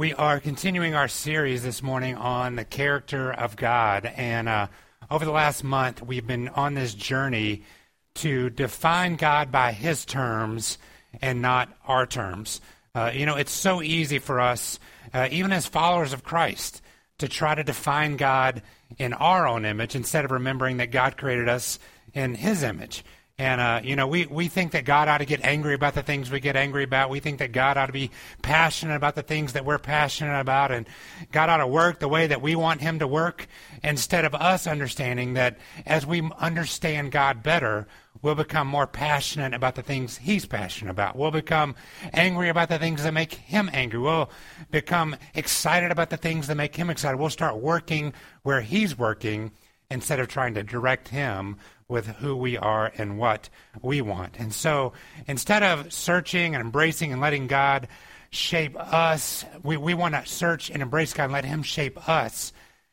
We are continuing our series this morning on the character of God. And uh, over the last month, we've been on this journey to define God by His terms and not our terms. Uh, you know, it's so easy for us, uh, even as followers of Christ, to try to define God in our own image instead of remembering that God created us in His image. And, uh, you know, we, we think that God ought to get angry about the things we get angry about. We think that God ought to be passionate about the things that we're passionate about. And God ought to work the way that we want Him to work instead of us understanding that as we understand God better, we'll become more passionate about the things He's passionate about. We'll become angry about the things that make Him angry. We'll become excited about the things that make Him excited. We'll start working where He's working instead of trying to direct Him with who we are and what we want. And so instead of searching and embracing and letting God shape us, we, we want to search and embrace God and let Him shape us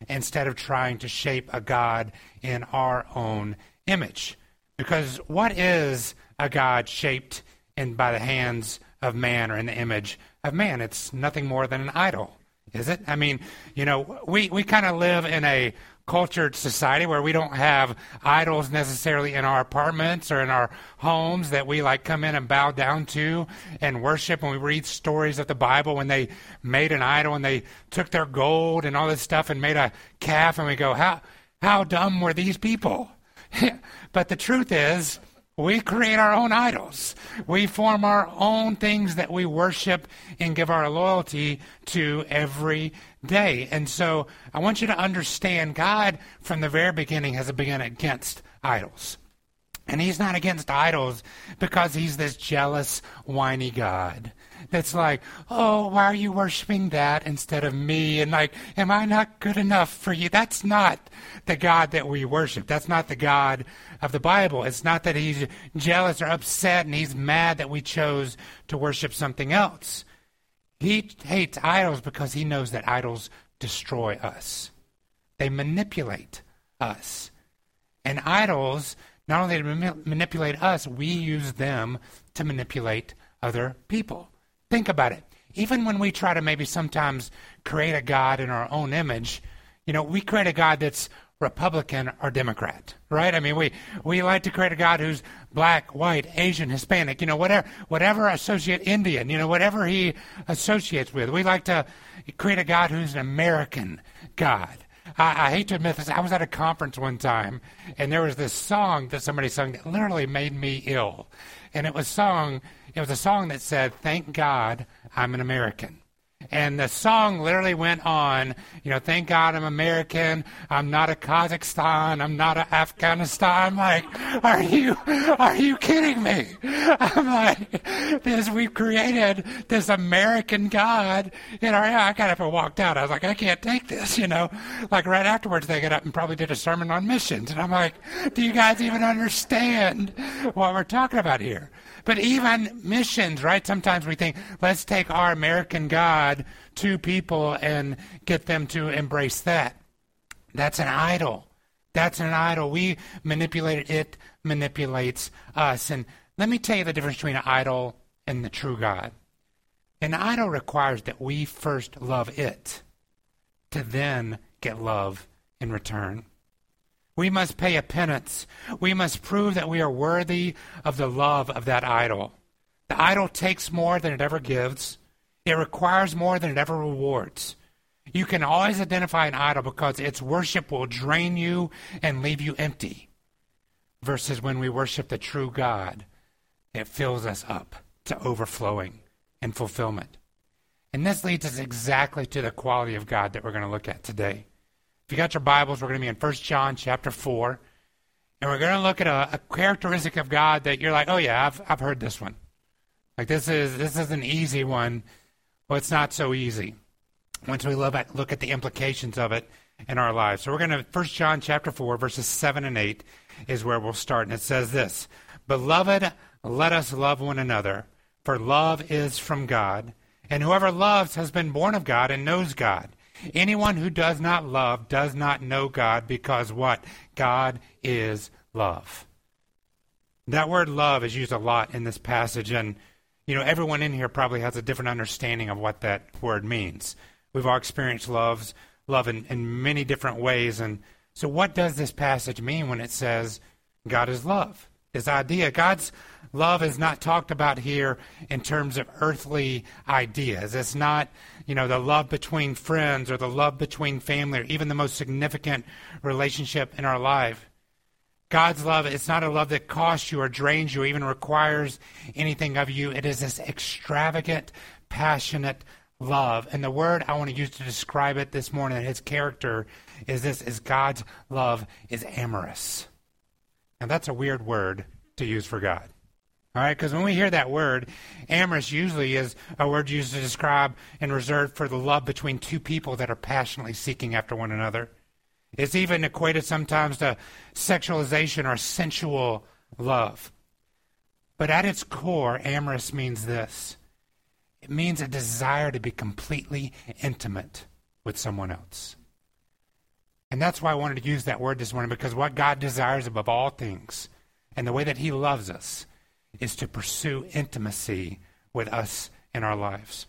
instead of trying to shape a God in our own image. Because what is a God shaped in by the hands of man or in the image of man? It's nothing more than an idol, is it? I mean, you know, we, we kind of live in a cultured society where we don't have idols necessarily in our apartments or in our homes that we like come in and bow down to and worship. And we read stories of the Bible when they made an idol and they took their gold and all this stuff and made a calf. And we go how how dumb were these people? But the truth is we create our own idols. We form our own things that we worship and give our loyalty to every day. And so I want you to understand God from the very beginning has been against idols. And he's not against idols because he's this jealous, whiny God that's like, oh, why are you worshiping that instead of me? And like, am I not good enough for you? That's not the God that we worship. That's not the God of the Bible. It's not that he's jealous or upset and he's mad that we chose to worship something else. He hates idols because he knows that idols destroy us, they manipulate us. And idols, not only manipulate us, we use them to manipulate other people. Think about it. Even when we try to maybe sometimes create a God in our own image, you know, we create a God that's Republican or Democrat, right? I mean, we, we like to create a God who's black, white, Asian, Hispanic, you know, whatever, whatever associate Indian, you know, whatever he associates with. We like to create a God who's an American God. I, I hate to admit this. I was at a conference one time, and there was this song that somebody sung that literally made me ill. And it was song. It was a song that said, "Thank God I'm an American." And the song literally went on, you know, thank God I'm American. I'm not a Kazakhstan. I'm not a Afghanistan. I'm like, are you, are you kidding me? I'm like, this, we've created this American God in our, I got up and walked out. I was like, I can't take this, you know. Like right afterwards, they got up and probably did a sermon on missions. And I'm like, do you guys even understand what we're talking about here? But even missions, right? Sometimes we think, let's take our American God to people and get them to embrace that. That's an idol. That's an idol. We manipulate it, it manipulates us. And let me tell you the difference between an idol and the true God. An idol requires that we first love it to then get love in return. We must pay a penance. We must prove that we are worthy of the love of that idol. The idol takes more than it ever gives, it requires more than it ever rewards. You can always identify an idol because its worship will drain you and leave you empty. Versus when we worship the true God, it fills us up to overflowing and fulfillment. And this leads us exactly to the quality of God that we're going to look at today. If you got your Bibles, we're going to be in 1 John chapter 4. And we're going to look at a, a, characteristic of God that you're like, oh yeah, I've, I've heard this one. Like this is this is an easy one. Well, it's not so easy. Once we at, look at the implications of it in our lives. So we're going to 1 John chapter 4 verses 7 and 8 is where we'll start. And it says this, Beloved, let us love one another, for love is from God. And whoever loves has been born of God and knows God. Anyone who does not love does not know God because what? God is love. That word love is used a lot in this passage. And, you know, everyone in here probably has a different understanding of what that word means. We've all experienced loves, love in, in many different ways. And so, what does this passage mean when it says God is love? This idea, God's love is not talked about here in terms of earthly ideas. It's not, you know, the love between friends or the love between family or even the most significant relationship in our life. God's love, it's not a love that costs you or drains you, or even requires anything of you. It is this extravagant, passionate love. And the word I want to use to describe it this morning, his character, is this is God's love is amorous. Now that's a weird word to use for God. All right, because when we hear that word, amorous usually is a word used to describe and reserved for the love between two people that are passionately seeking after one another. It's even equated sometimes to sexualization or sensual love. But at its core, amorous means this it means a desire to be completely intimate with someone else. And that's why I wanted to use that word this morning, because what God desires above all things, and the way that He loves us, is to pursue intimacy with us in our lives.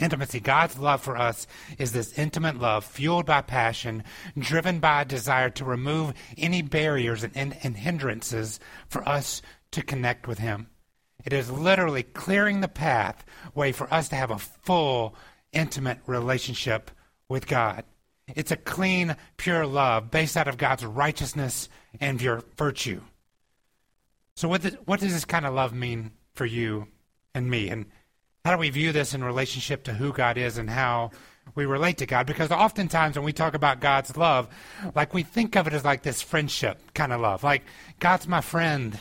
Intimacy, God's love for us is this intimate love fueled by passion, driven by a desire to remove any barriers and, and, hindrances for us to connect with Him. It is literally clearing the path way for us to have a full, intimate relationship with God. It's a clean, pure love based out of God's righteousness and your virtue. So, what, what does this kind of love mean for you and me? And how do we view this in relationship to who God is and how we relate to God? Because oftentimes when we talk about God's love, like we think of it as like this friendship kind of love. Like, God's my friend.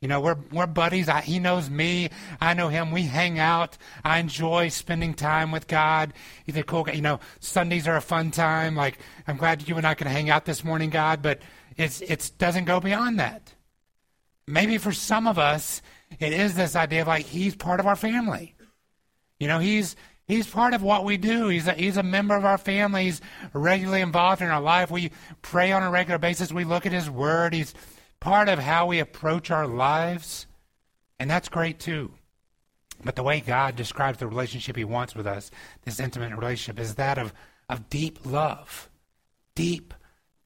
You know, we're we're buddies. I, he knows me. I know him. We hang out. I enjoy spending time with God. He's a cool guy. You know, Sundays are a fun time. Like, I'm glad you and I can hang out this morning, God. But it's it doesn't go beyond that. Maybe for some of us, it is this idea of like He's part of our family. You know, he's he's part of what we do. He's a, he's a member of our family. He's regularly involved in our life. We pray on a regular basis. We look at his word. He's part of how we approach our lives. And that's great too. But the way God describes the relationship he wants with us, this intimate relationship, is that of, of deep love. Deep,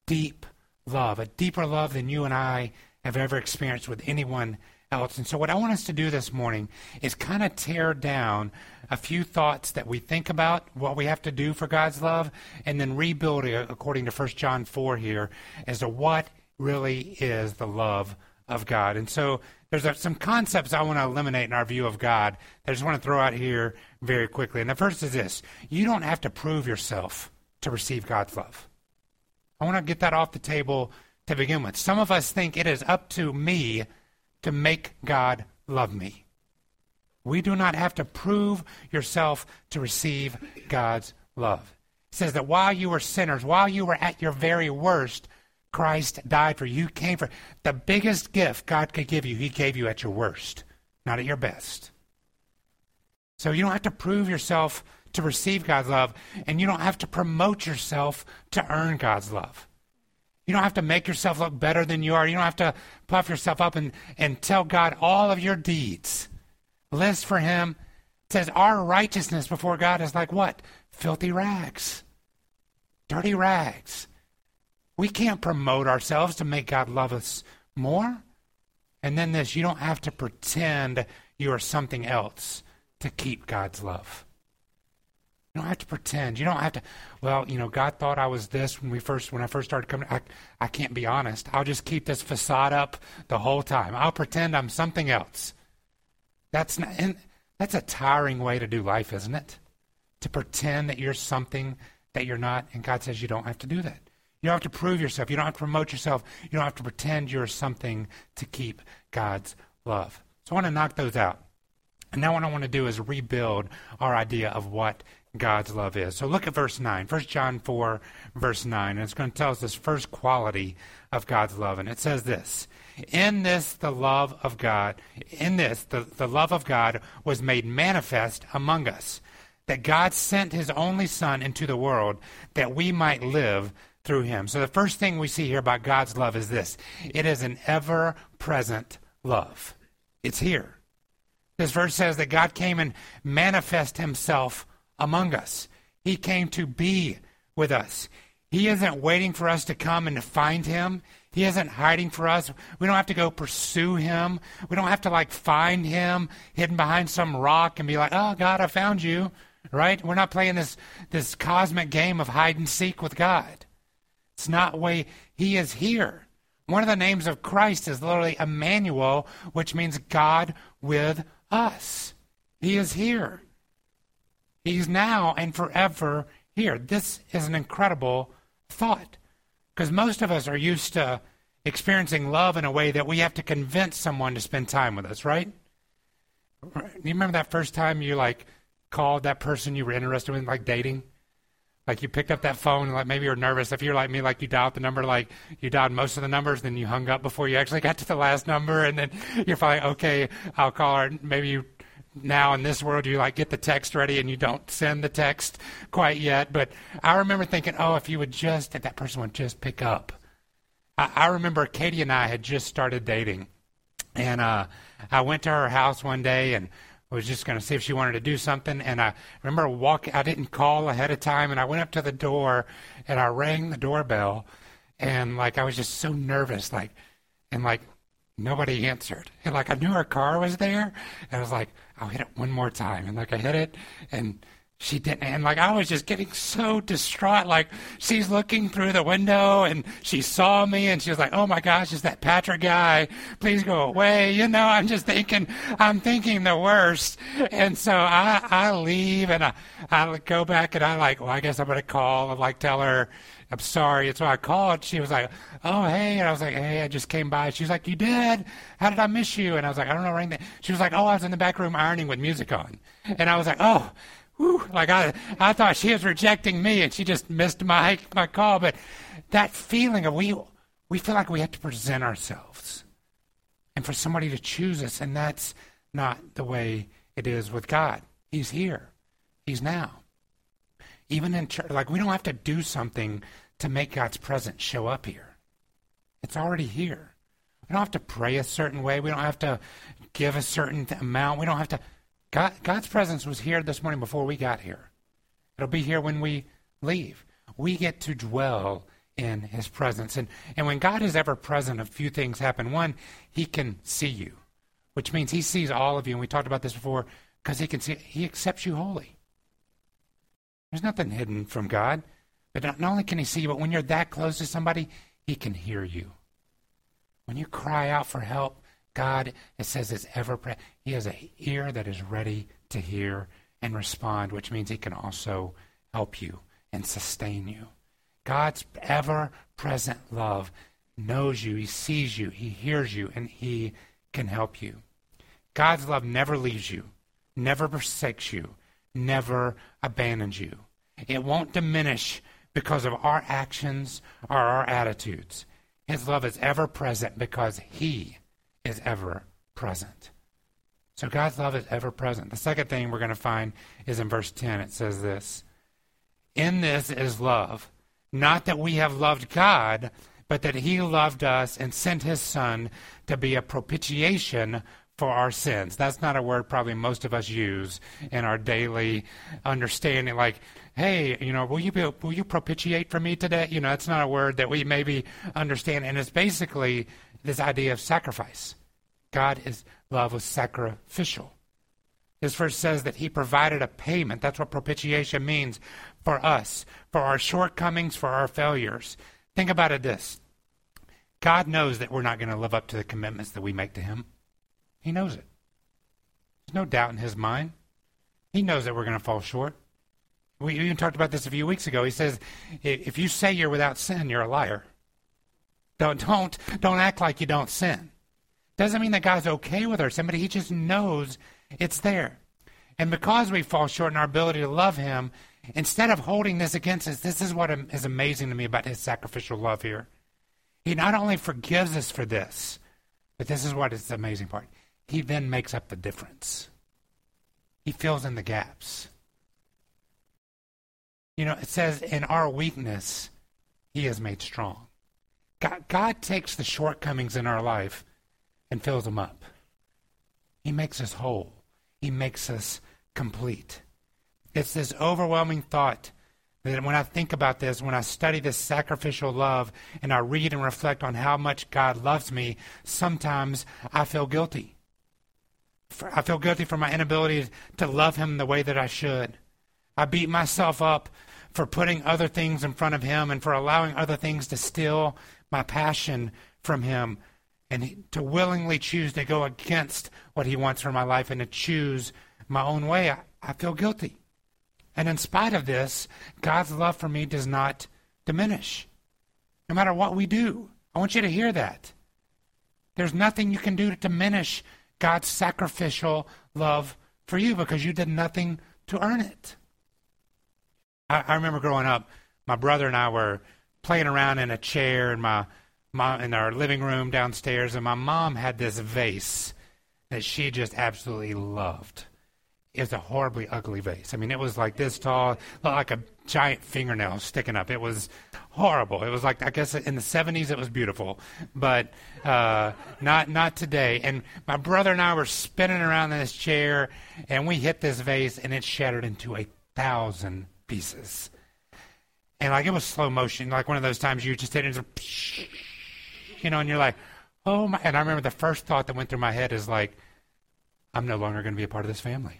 deep love. A deeper love than you and I have ever experienced with anyone else. And so, what I want us to do this morning is kind of tear down a few thoughts that we think about what we have to do for God's love, and then rebuild it according to 1 John 4 here as to what really is the love of God. And so, there's some concepts I want to eliminate in our view of God that I just want to throw out here very quickly. And the first is this you don't have to prove yourself to receive God's love. I want to get that off the table to begin with. Some of us think it is up to me to make God love me. We do not have to prove yourself to receive God's love. It says that while you were sinners, while you were at your very worst, Christ died for you. Came for the biggest gift God could give you, He gave you at your worst, not at your best. So you don't have to prove yourself to receive God's love, and you don't have to promote yourself to earn God's love. You don't have to make yourself look better than you are. You don't have to puff yourself up and, and tell God all of your deeds. List for Him says our righteousness before God is like what? Filthy rags, dirty rags. We can't promote ourselves to make God love us more. And then this you don't have to pretend you are something else to keep God's love. You don't have to pretend. You don't have to. Well, you know, God thought I was this when we first when I first started coming. I, I can't be honest. I'll just keep this facade up the whole time. I'll pretend I'm something else. That's not. that's a tiring way to do life, isn't it? To pretend that you're something that you're not. And God says you don't have to do that. You don't have to prove yourself. You don't have to promote yourself. You don't have to pretend you're something to keep God's love. So I want to knock those out. And now what I want to do is rebuild our idea of what God's love is. So look at verse 9. 1 John 4, verse 9. And it's going to tell us this first quality of God's love. And it says this In this, the love of God, in this, the, the love of God was made manifest among us, that God sent his only Son into the world that we might live through him. So the first thing we see here about God's love is this it is an ever present love. It's here. This verse says that God came and manifest himself among us. He came to be with us. He isn't waiting for us to come and to find him. He isn't hiding for us. We don't have to go pursue him. We don't have to like find him hidden behind some rock and be like, "Oh God, I found you." Right? We're not playing this this cosmic game of hide and seek with God. It's not way he is here. One of the names of Christ is literally Emmanuel, which means God with us. He is here. He's now and forever here. This is an incredible thought because most of us are used to experiencing love in a way that we have to convince someone to spend time with us, right? You remember that first time you like called that person you were interested in, like dating? Like you picked up that phone, like maybe you're nervous. If you're like me, like you dialed the number, like you dialed most of the numbers, then you hung up before you actually got to the last number, and then you're probably okay. I'll call her. Maybe you now in this world you like get the text ready and you don't send the text quite yet. But I remember thinking, oh, if you would just, if that person would just pick up. I, I remember Katie and I had just started dating, and uh, I went to her house one day and was just going to see if she wanted to do something. And I remember walking, I didn't call ahead of time, and I went up to the door and I rang the doorbell. And like, I was just so nervous, like, and like, nobody answered. And like, I knew her car was there. And I was like, I'll hit it one more time. And like, I hit it, and she didn't. And like, I was just getting so distraught. Like, she's looking through the window and she saw me and she was like, oh my gosh, is that Patrick guy? Please go away. You know, I'm just thinking, I'm thinking the worst. And so I, I leave and I, I go back and I like, well, I guess I'm to call and like tell her, I'm sorry. And so I called. She was like, oh, hey. And I was like, hey, I just came by. She was like, you did? How did I miss you? And I was like, I don't know anything. She was like, oh, I was in the back room ironing with music on. And I was like, oh, whew, like I, I thought she was rejecting me and she just missed my, my call. But that feeling of we, we feel like we have to present ourselves and for somebody to choose us. And that's not the way it is with God. He's here. He's now. Even in church, like we don't have to do something to make God's presence show up here. It's already here. We don't have to pray a certain way. We don't have to give a certain amount. We don't have to God, God's presence was here this morning before we got here. It'll be here when we leave. We get to dwell in his presence. And, and when God is ever present, a few things happen. One, he can see you, which means he sees all of you. And we talked about this before because he can see, he accepts you wholly. There's nothing hidden from God. But not, not only can he see you, but when you're that close to somebody, he can hear you. When you cry out for help, God, it says, is ever present. He has an ear that is ready to hear and respond, which means he can also help you and sustain you. God's ever present love knows you, he sees you, he hears you, and he can help you. God's love never leaves you, never forsakes you, never abandons you. It won't diminish because of our actions or our attitudes. His love is ever present because he is ever present. So God's love is ever present. The second thing we're going to find is in verse 10. It says this In this is love, not that we have loved God, but that he loved us and sent his Son to be a propitiation for our sins. That's not a word probably most of us use in our daily understanding. Like, hey, you know, will you be, will you propitiate for me today? You know, that's not a word that we maybe understand, and it's basically this idea of sacrifice. God is love was sacrificial. This verse says that he provided a payment. That's what propitiation means for us, for our shortcomings, for our failures. Think about it this God knows that we're not going to live up to the commitments that we make to him. He knows it. There's no doubt in his mind. He knows that we're going to fall short. We even talked about this a few weeks ago. He says, if you say you're without sin, you're a liar. Don't, don't, don't act like you don't sin. Doesn't mean that God's okay with our sin, but He just knows it's there. And because we fall short in our ability to love Him, instead of holding this against us, this is what is amazing to me about His sacrificial love here. He not only forgives us for this, but this is what is the amazing part. He then makes up the difference. He fills in the gaps. You know, it says, in our weakness, He is made strong. God, God takes the shortcomings in our life and fills them up. He makes us whole. he makes us complete. It's this overwhelming thought that when I think about this, when I study this sacrificial love and I read and reflect on how much God loves me, sometimes I feel guilty. I feel guilty for my inability to love Him the way that I should. I beat myself up for putting other things in front of Him and for allowing other things to steal my passion from Him and to willingly choose to go against what He wants for my life and to choose my own way. I, I feel guilty. And in spite of this, God's love for me does not diminish. No matter what we do, I want you to hear that. There's nothing you can do to diminish God's sacrificial love for you because you did nothing to earn it. I, I remember growing up, my brother and I were playing around in a chair in my mom in our living room downstairs, and my mom had this vase that she just absolutely loved. It was a horribly ugly vase. I mean, it was like this tall, like a giant fingernail sticking up. It was horrible. It was like I guess in the 70s it was beautiful, but uh, not not today. And my brother and I were spinning around in this chair, and we hit this vase, and it shattered into a thousand pieces. And like it was slow motion, like one of those times you just hit it, you know, and you're like, oh my. And I remember the first thought that went through my head is like, I'm no longer going to be a part of this family.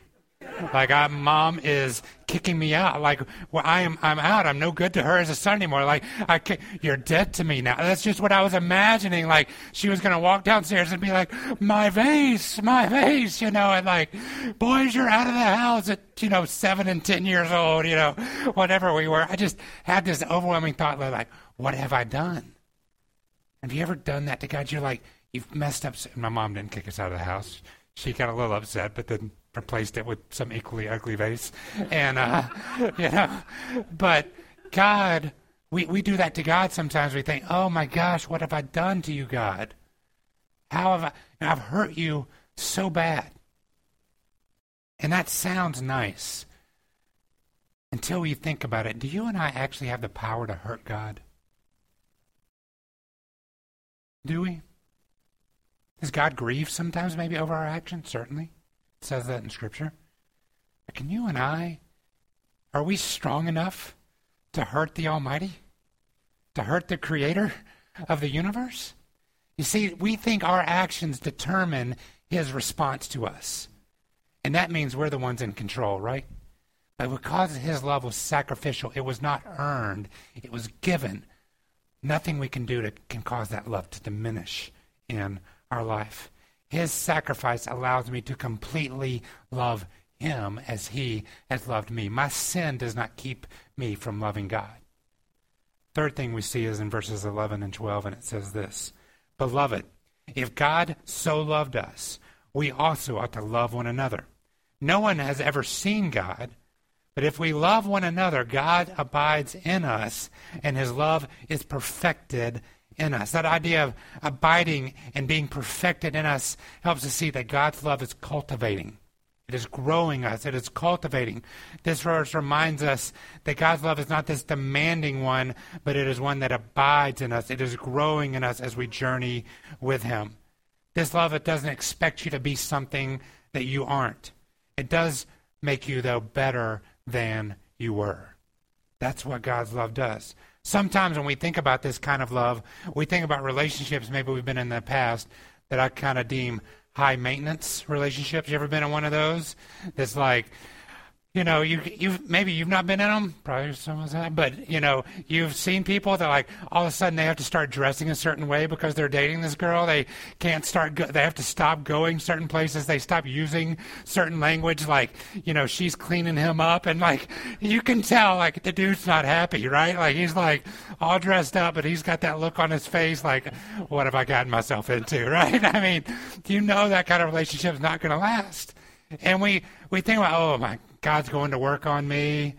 Like, I, mom is kicking me out. Like, well, I am, I'm out. I'm no good to her as a son anymore. Like, I can't, you're dead to me now. That's just what I was imagining. Like, she was to walk downstairs and be like, my vase, my vase, you know, and like, boys, you're out of the house at, you know, seven and ten years old, you know, whatever we were. I just had this overwhelming thought, like, what have I done? Have you ever done that to God? You're like, you've messed up. My mom didn't kick us out of the house. She got a little upset, but then replaced it with some equally ugly vase. And, uh, you know, but God, we, we do that to God sometimes. We think, oh my gosh, what have I done to you, God? How have I, I've hurt you so bad. And that sounds nice until you think about it. Do you and I actually have the power to hurt God? Do we? Does God grieve sometimes maybe over our actions? Certainly says that in Scripture. Can you and I, are we strong enough to hurt the Almighty? To hurt the Creator of the universe? You see, we think our actions determine His response to us. And that means we're the ones in control, right? But because His love was sacrificial, it was not earned, it was given. Nothing we can do to, can cause that love to diminish in our life. His sacrifice allows me to completely love him as he has loved me. My sin does not keep me from loving God. Third thing we see is in verses 11 and 12, and it says this Beloved, if God so loved us, we also ought to love one another. No one has ever seen God, but if we love one another, God abides in us, and his love is perfected in us. That idea of abiding and being perfected in us helps us see that God's love is cultivating. It is growing us. It is cultivating. This verse reminds us that God's love is not this demanding one, but it is one that abides in us. It is growing in us as we journey with Him. This love, it doesn't expect you to be something that you aren't. It does make you, though, better than you were. That's what God's love does. Sometimes when we think about this kind of love, we think about relationships maybe we've been in the past that I kind of deem high maintenance relationships. You ever been in one of those? That's like, you know, you you've maybe you've not been in them, probably someone's that, but you know, you've seen people that like all of a sudden they have to start dressing a certain way because they're dating this girl. They can't start. Go, they have to stop going certain places. They stop using certain language. Like you know, she's cleaning him up, and like you can tell, like the dude's not happy, right? Like he's like all dressed up, but he's got that look on his face, like what have I gotten myself into, right? I mean, you know that kind of relationship is not going to last. And we, we think about, oh my God's going to work on me.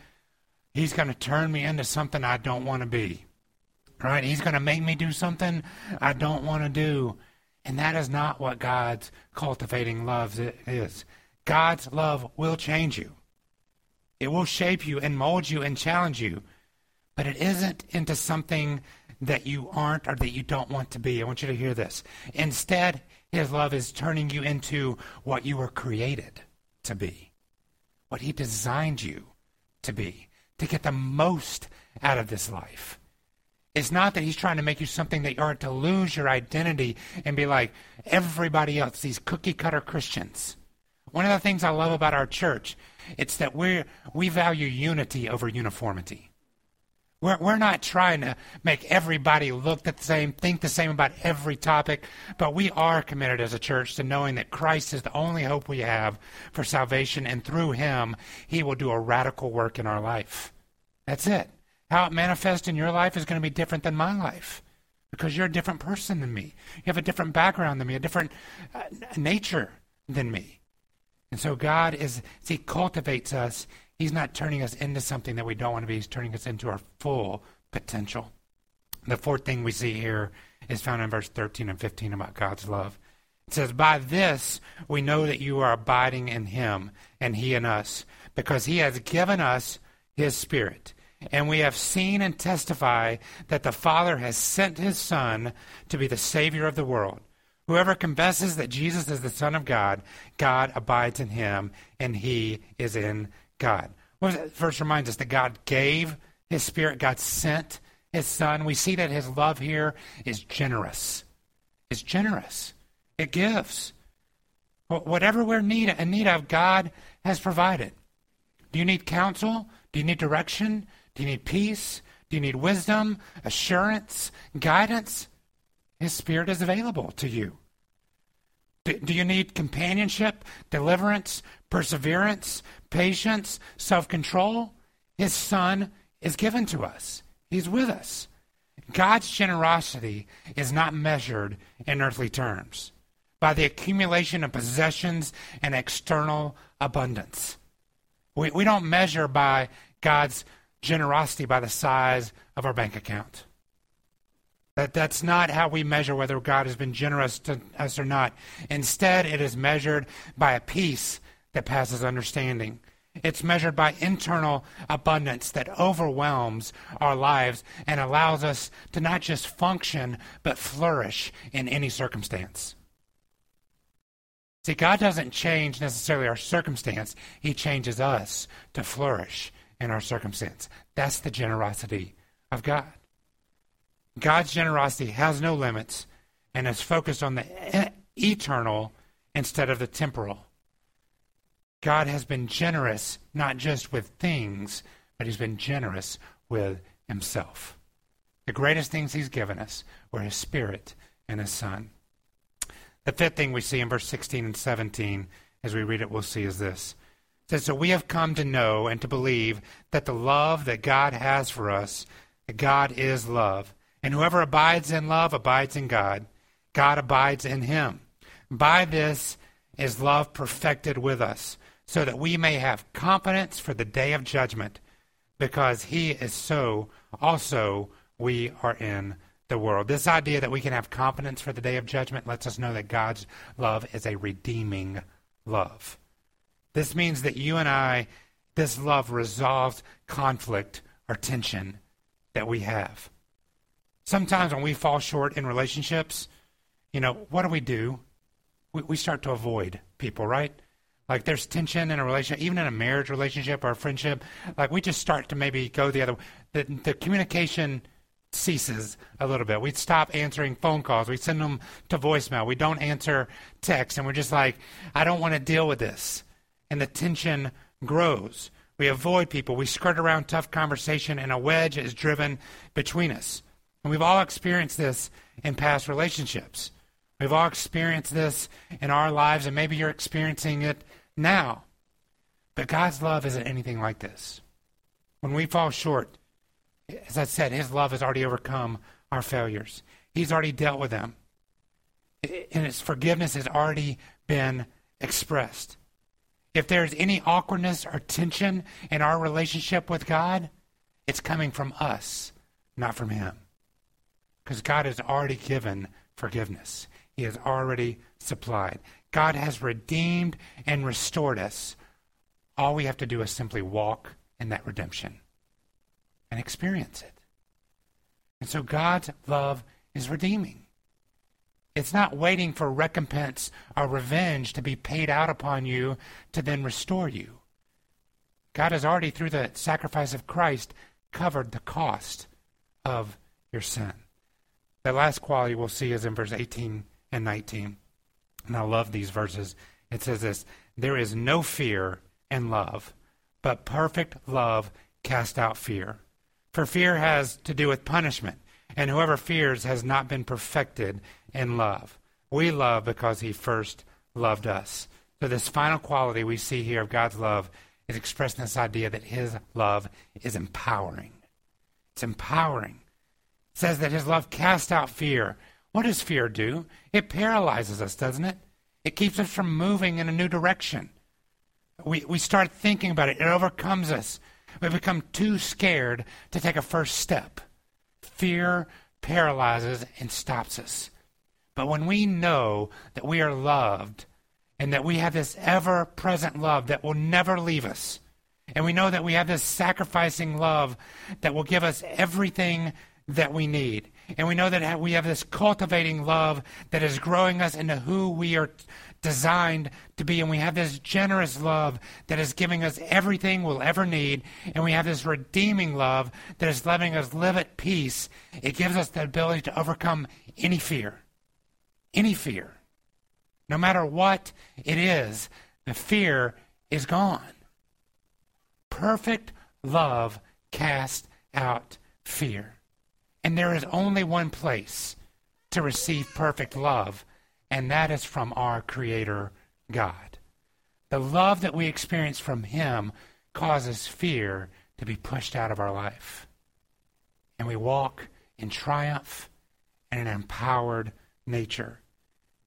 He's going to turn me into something I don't want to be. Right? He's going to make me do something I don't want to do. And that is not what God's cultivating love is. God's love will change you. It will shape you and mold you and challenge you. But it isn't into something that you aren't or that you don't want to be. I want you to hear this. Instead, His love is turning you into what you were created to be, what He designed you to be, to get the most out of this life. It's not that he's trying to make you something that you aren't to lose your identity and be like everybody else, these cookie cutter Christians. One of the things I love about our church, it's that we we value unity over uniformity. We're, we're not trying to make everybody look the same, think the same about every topic, but we are committed as a church to knowing that Christ is the only hope we have for salvation, and through him, he will do a radical work in our life. That's it. How it manifests in your life is going to be different than my life because you're a different person than me. You have a different background than me, a different uh, nature than me. And so God is, He cultivates us, He's not turning us into something that we don't want to be. He's turning us into our full potential. The fourth thing we see here is found in verse 13 and 15 about God's love. It says, By this we know that you are abiding in Him and He in us, because He has given us His Spirit. And we have seen and testify that the Father has sent his Son to be the Savior of the world. Whoever confesses that Jesus is the Son of God, God abides in him, and he is in God. Verse reminds us? That God gave his Spirit, God sent his Son. We see that his love here is generous. It's generous. It gives. Whatever we're need, in need of, God has provided. Do you need counsel? Do you need direction? Do you need peace? Do you need wisdom, assurance, guidance? His Spirit is available to you. Do, do you need companionship, deliverance, perseverance, patience, self control? His Son is given to us, He's with us. God's generosity is not measured in earthly terms by the accumulation of possessions and external abundance. We, we don't measure by God's generosity by the size of our bank account. That, that's not how we measure whether God has been generous to us or not. Instead, it is measured by a peace that passes understanding. It's measured by internal abundance that overwhelms our lives and allows us to not just function, but flourish in any circumstance. See, God doesn't change necessarily our circumstance, He changes us to flourish in our circumstance. That's the generosity of God. God's generosity has no limits and is focused on the eternal instead of the temporal. God has been generous not just with things, but He's been generous with Himself. The greatest things He's given us were His Spirit and His Son. The fifth thing we see in verse 16 and 17, as we read it, we'll see is this says, So we have come to know and to believe that the love that God has for us, that God is love. And whoever abides in love abides in God. God abides in him. By this is love perfected with us, so that we may have confidence for the day of judgment, because he is so, also we are in the world. This idea that we can have confidence for the day of judgment lets us know that God's love is a redeeming love. This means that you and I, this love resolves conflict or tension that we have. Sometimes when we fall short in relationships, you know, what do we do? We, we start to avoid people, right? Like there's tension in a relationship, even in a marriage relationship or a friendship. Like we just start to maybe go the other. The, the communication ceases a little bit. We stop answering phone calls. We send them to voicemail. We don't answer texts, and we're just like, I don't want to deal with this and the tension grows. We avoid people. We skirt around tough conversation, and a wedge is driven between us. And we've all experienced this in past relationships. We've all experienced this in our lives, and maybe you're experiencing it now. But God's love isn't anything like this. When we fall short, as I said, His love has already overcome our failures, He's already dealt with them. And His forgiveness has already been expressed. If there's any awkwardness or tension in our relationship with God, it's coming from us, not from Him. Because God has already given forgiveness, He has already supplied. God has redeemed and restored us. All we have to do is simply walk in that redemption and experience it. And so God's love is redeeming. It's not waiting for recompense or revenge to be paid out upon you to then restore you. God has already, through the sacrifice of Christ, covered the cost of your sin. The last quality we'll see is in verse 18 and 19. And I love these verses. It says this There is no fear in love, but perfect love casts out fear. For fear has to do with punishment, and whoever fears has not been perfected in love. We love because he first loved us. So, this final quality we see here of God's love is expressed in this idea that his love is empowering. It's empowering. It says that his love casts out fear. What does fear do? It paralyzes us, doesn't it? It keeps us from moving in a new direction. We, we start thinking about it, it overcomes us. We become too scared to take a first step. Fear paralyzes and stops us. But when we know that we are loved and that we have this ever present love that will never leave us, and we know that we have this sacrificing love that will give us everything that we need, and we know that we have this cultivating love that is growing us into who we are designed to be. And we have this generous love that is giving us everything we'll ever need. And we have this redeeming love that is letting us live at peace. It gives us the ability to overcome any fear. Any fear. No matter what it is, the fear is gone. Perfect love casts out fear. And there is only one place to receive perfect love, and that is from our Creator God. The love that we experience from Him causes fear to be pushed out of our life. And we walk in triumph and an empowered nature.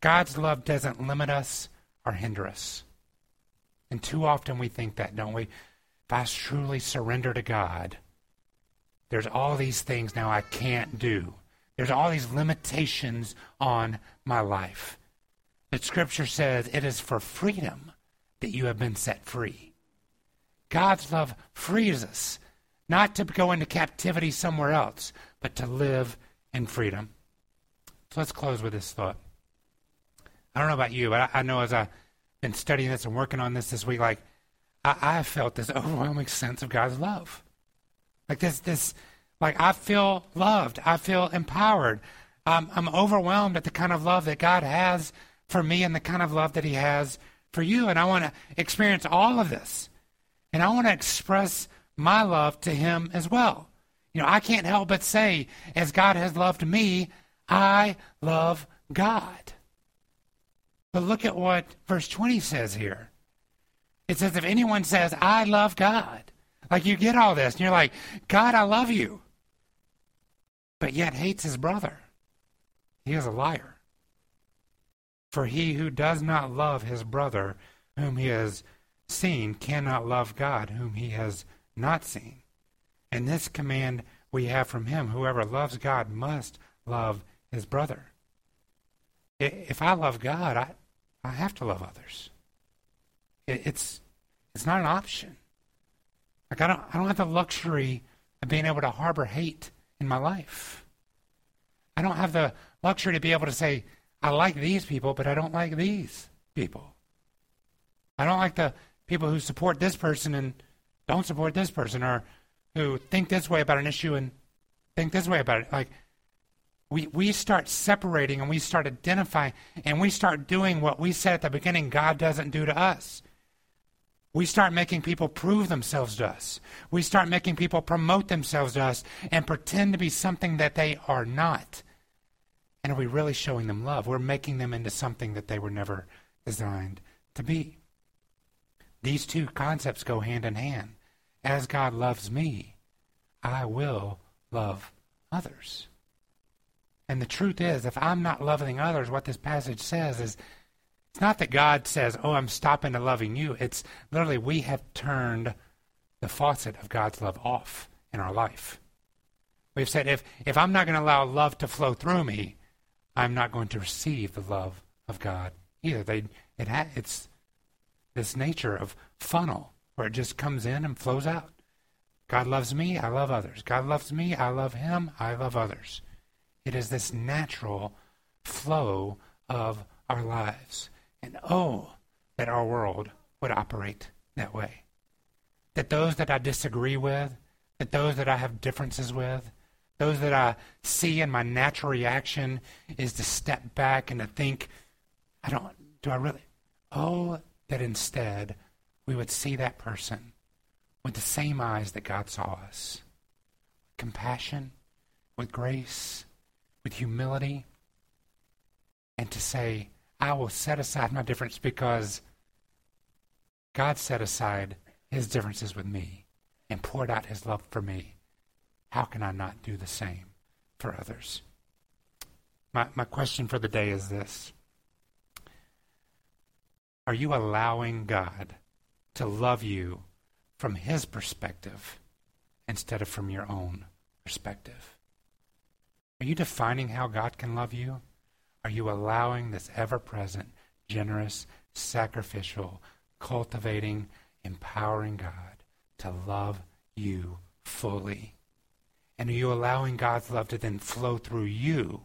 God's love doesn't limit us or hinder us. And too often we think that, don't we? If I truly surrender to God, there's all these things now I can't do. There's all these limitations on my life. But Scripture says it is for freedom that you have been set free. God's love frees us, not to go into captivity somewhere else, but to live in freedom. So let's close with this thought. I don't know about you, but I, I know as I've been studying this and working on this this week, like I, I felt this overwhelming sense of God's love. Like this, this, like I feel loved. I feel empowered. Um, I'm overwhelmed at the kind of love that God has for me and the kind of love that He has for you. And I want to experience all of this. And I want to express my love to Him as well. You know, I can't help but say, as God has loved me, I love God. But look at what verse 20 says here. It says, if anyone says, I love God, like you get all this, and you're like, God, I love you. But yet hates his brother. He is a liar. For he who does not love his brother whom he has seen cannot love God whom he has not seen. And this command we have from him whoever loves God must love his brother. If I love God, I, I have to love others. It's, it's not an option. Like I don't, I don't have the luxury of being able to harbor hate in my life. I don't have the luxury to be able to say, I like these people, but I don't like these people. I don't like the people who support this person and don't support this person, or who think this way about an issue and think this way about it. Like, we, we start separating and we start identifying and we start doing what we said at the beginning God doesn't do to us. We start making people prove themselves to us. We start making people promote themselves to us and pretend to be something that they are not. And are we really showing them love? We're making them into something that they were never designed to be. These two concepts go hand in hand. As God loves me, I will love others. And the truth is, if I'm not loving others, what this passage says is it's not that God says, Oh, I'm stopping to loving you. It's literally we have turned the faucet of God's love off in our life. We've said, if, if I'm not going to allow love to flow through me, I'm not going to receive the love of God either. They, it ha- it's this nature of funnel where it just comes in and flows out. God loves me, I love others. God loves me, I love him, I love others. It is this natural flow of our lives. And oh, that our world would operate that way. That those that I disagree with, that those that I have differences with, those that I see in my natural reaction is to step back and to think, I don't, do I really? Oh, that instead we would see that person with the same eyes that God saw us compassion, with grace, with humility, and to say, I will set aside my difference because God set aside his differences with me and poured out his love for me. How can I not do the same for others? My, my question for the day is this Are you allowing God to love you from his perspective instead of from your own perspective? Are you defining how God can love you? Are you allowing this ever present, generous, sacrificial, cultivating, empowering God to love you fully? And are you allowing God's love to then flow through you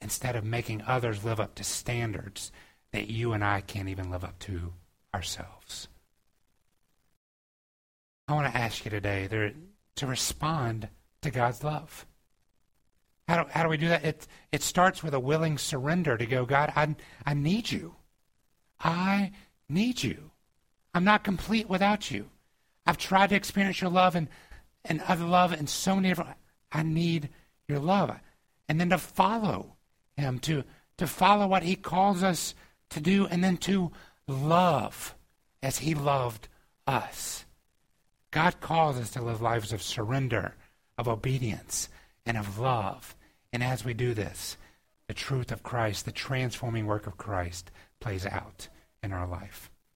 instead of making others live up to standards that you and I can't even live up to ourselves? I want to ask you today there, to respond to God's love. How do, how do we do that? It, it starts with a willing surrender to go, God, I, I need you. I need you. I'm not complete without you. I've tried to experience your love and, and other love and so many different I need your love. And then to follow him, to, to follow what he calls us to do, and then to love as he loved us. God calls us to live lives of surrender, of obedience, and of love. And as we do this, the truth of Christ, the transforming work of Christ, plays out in our life.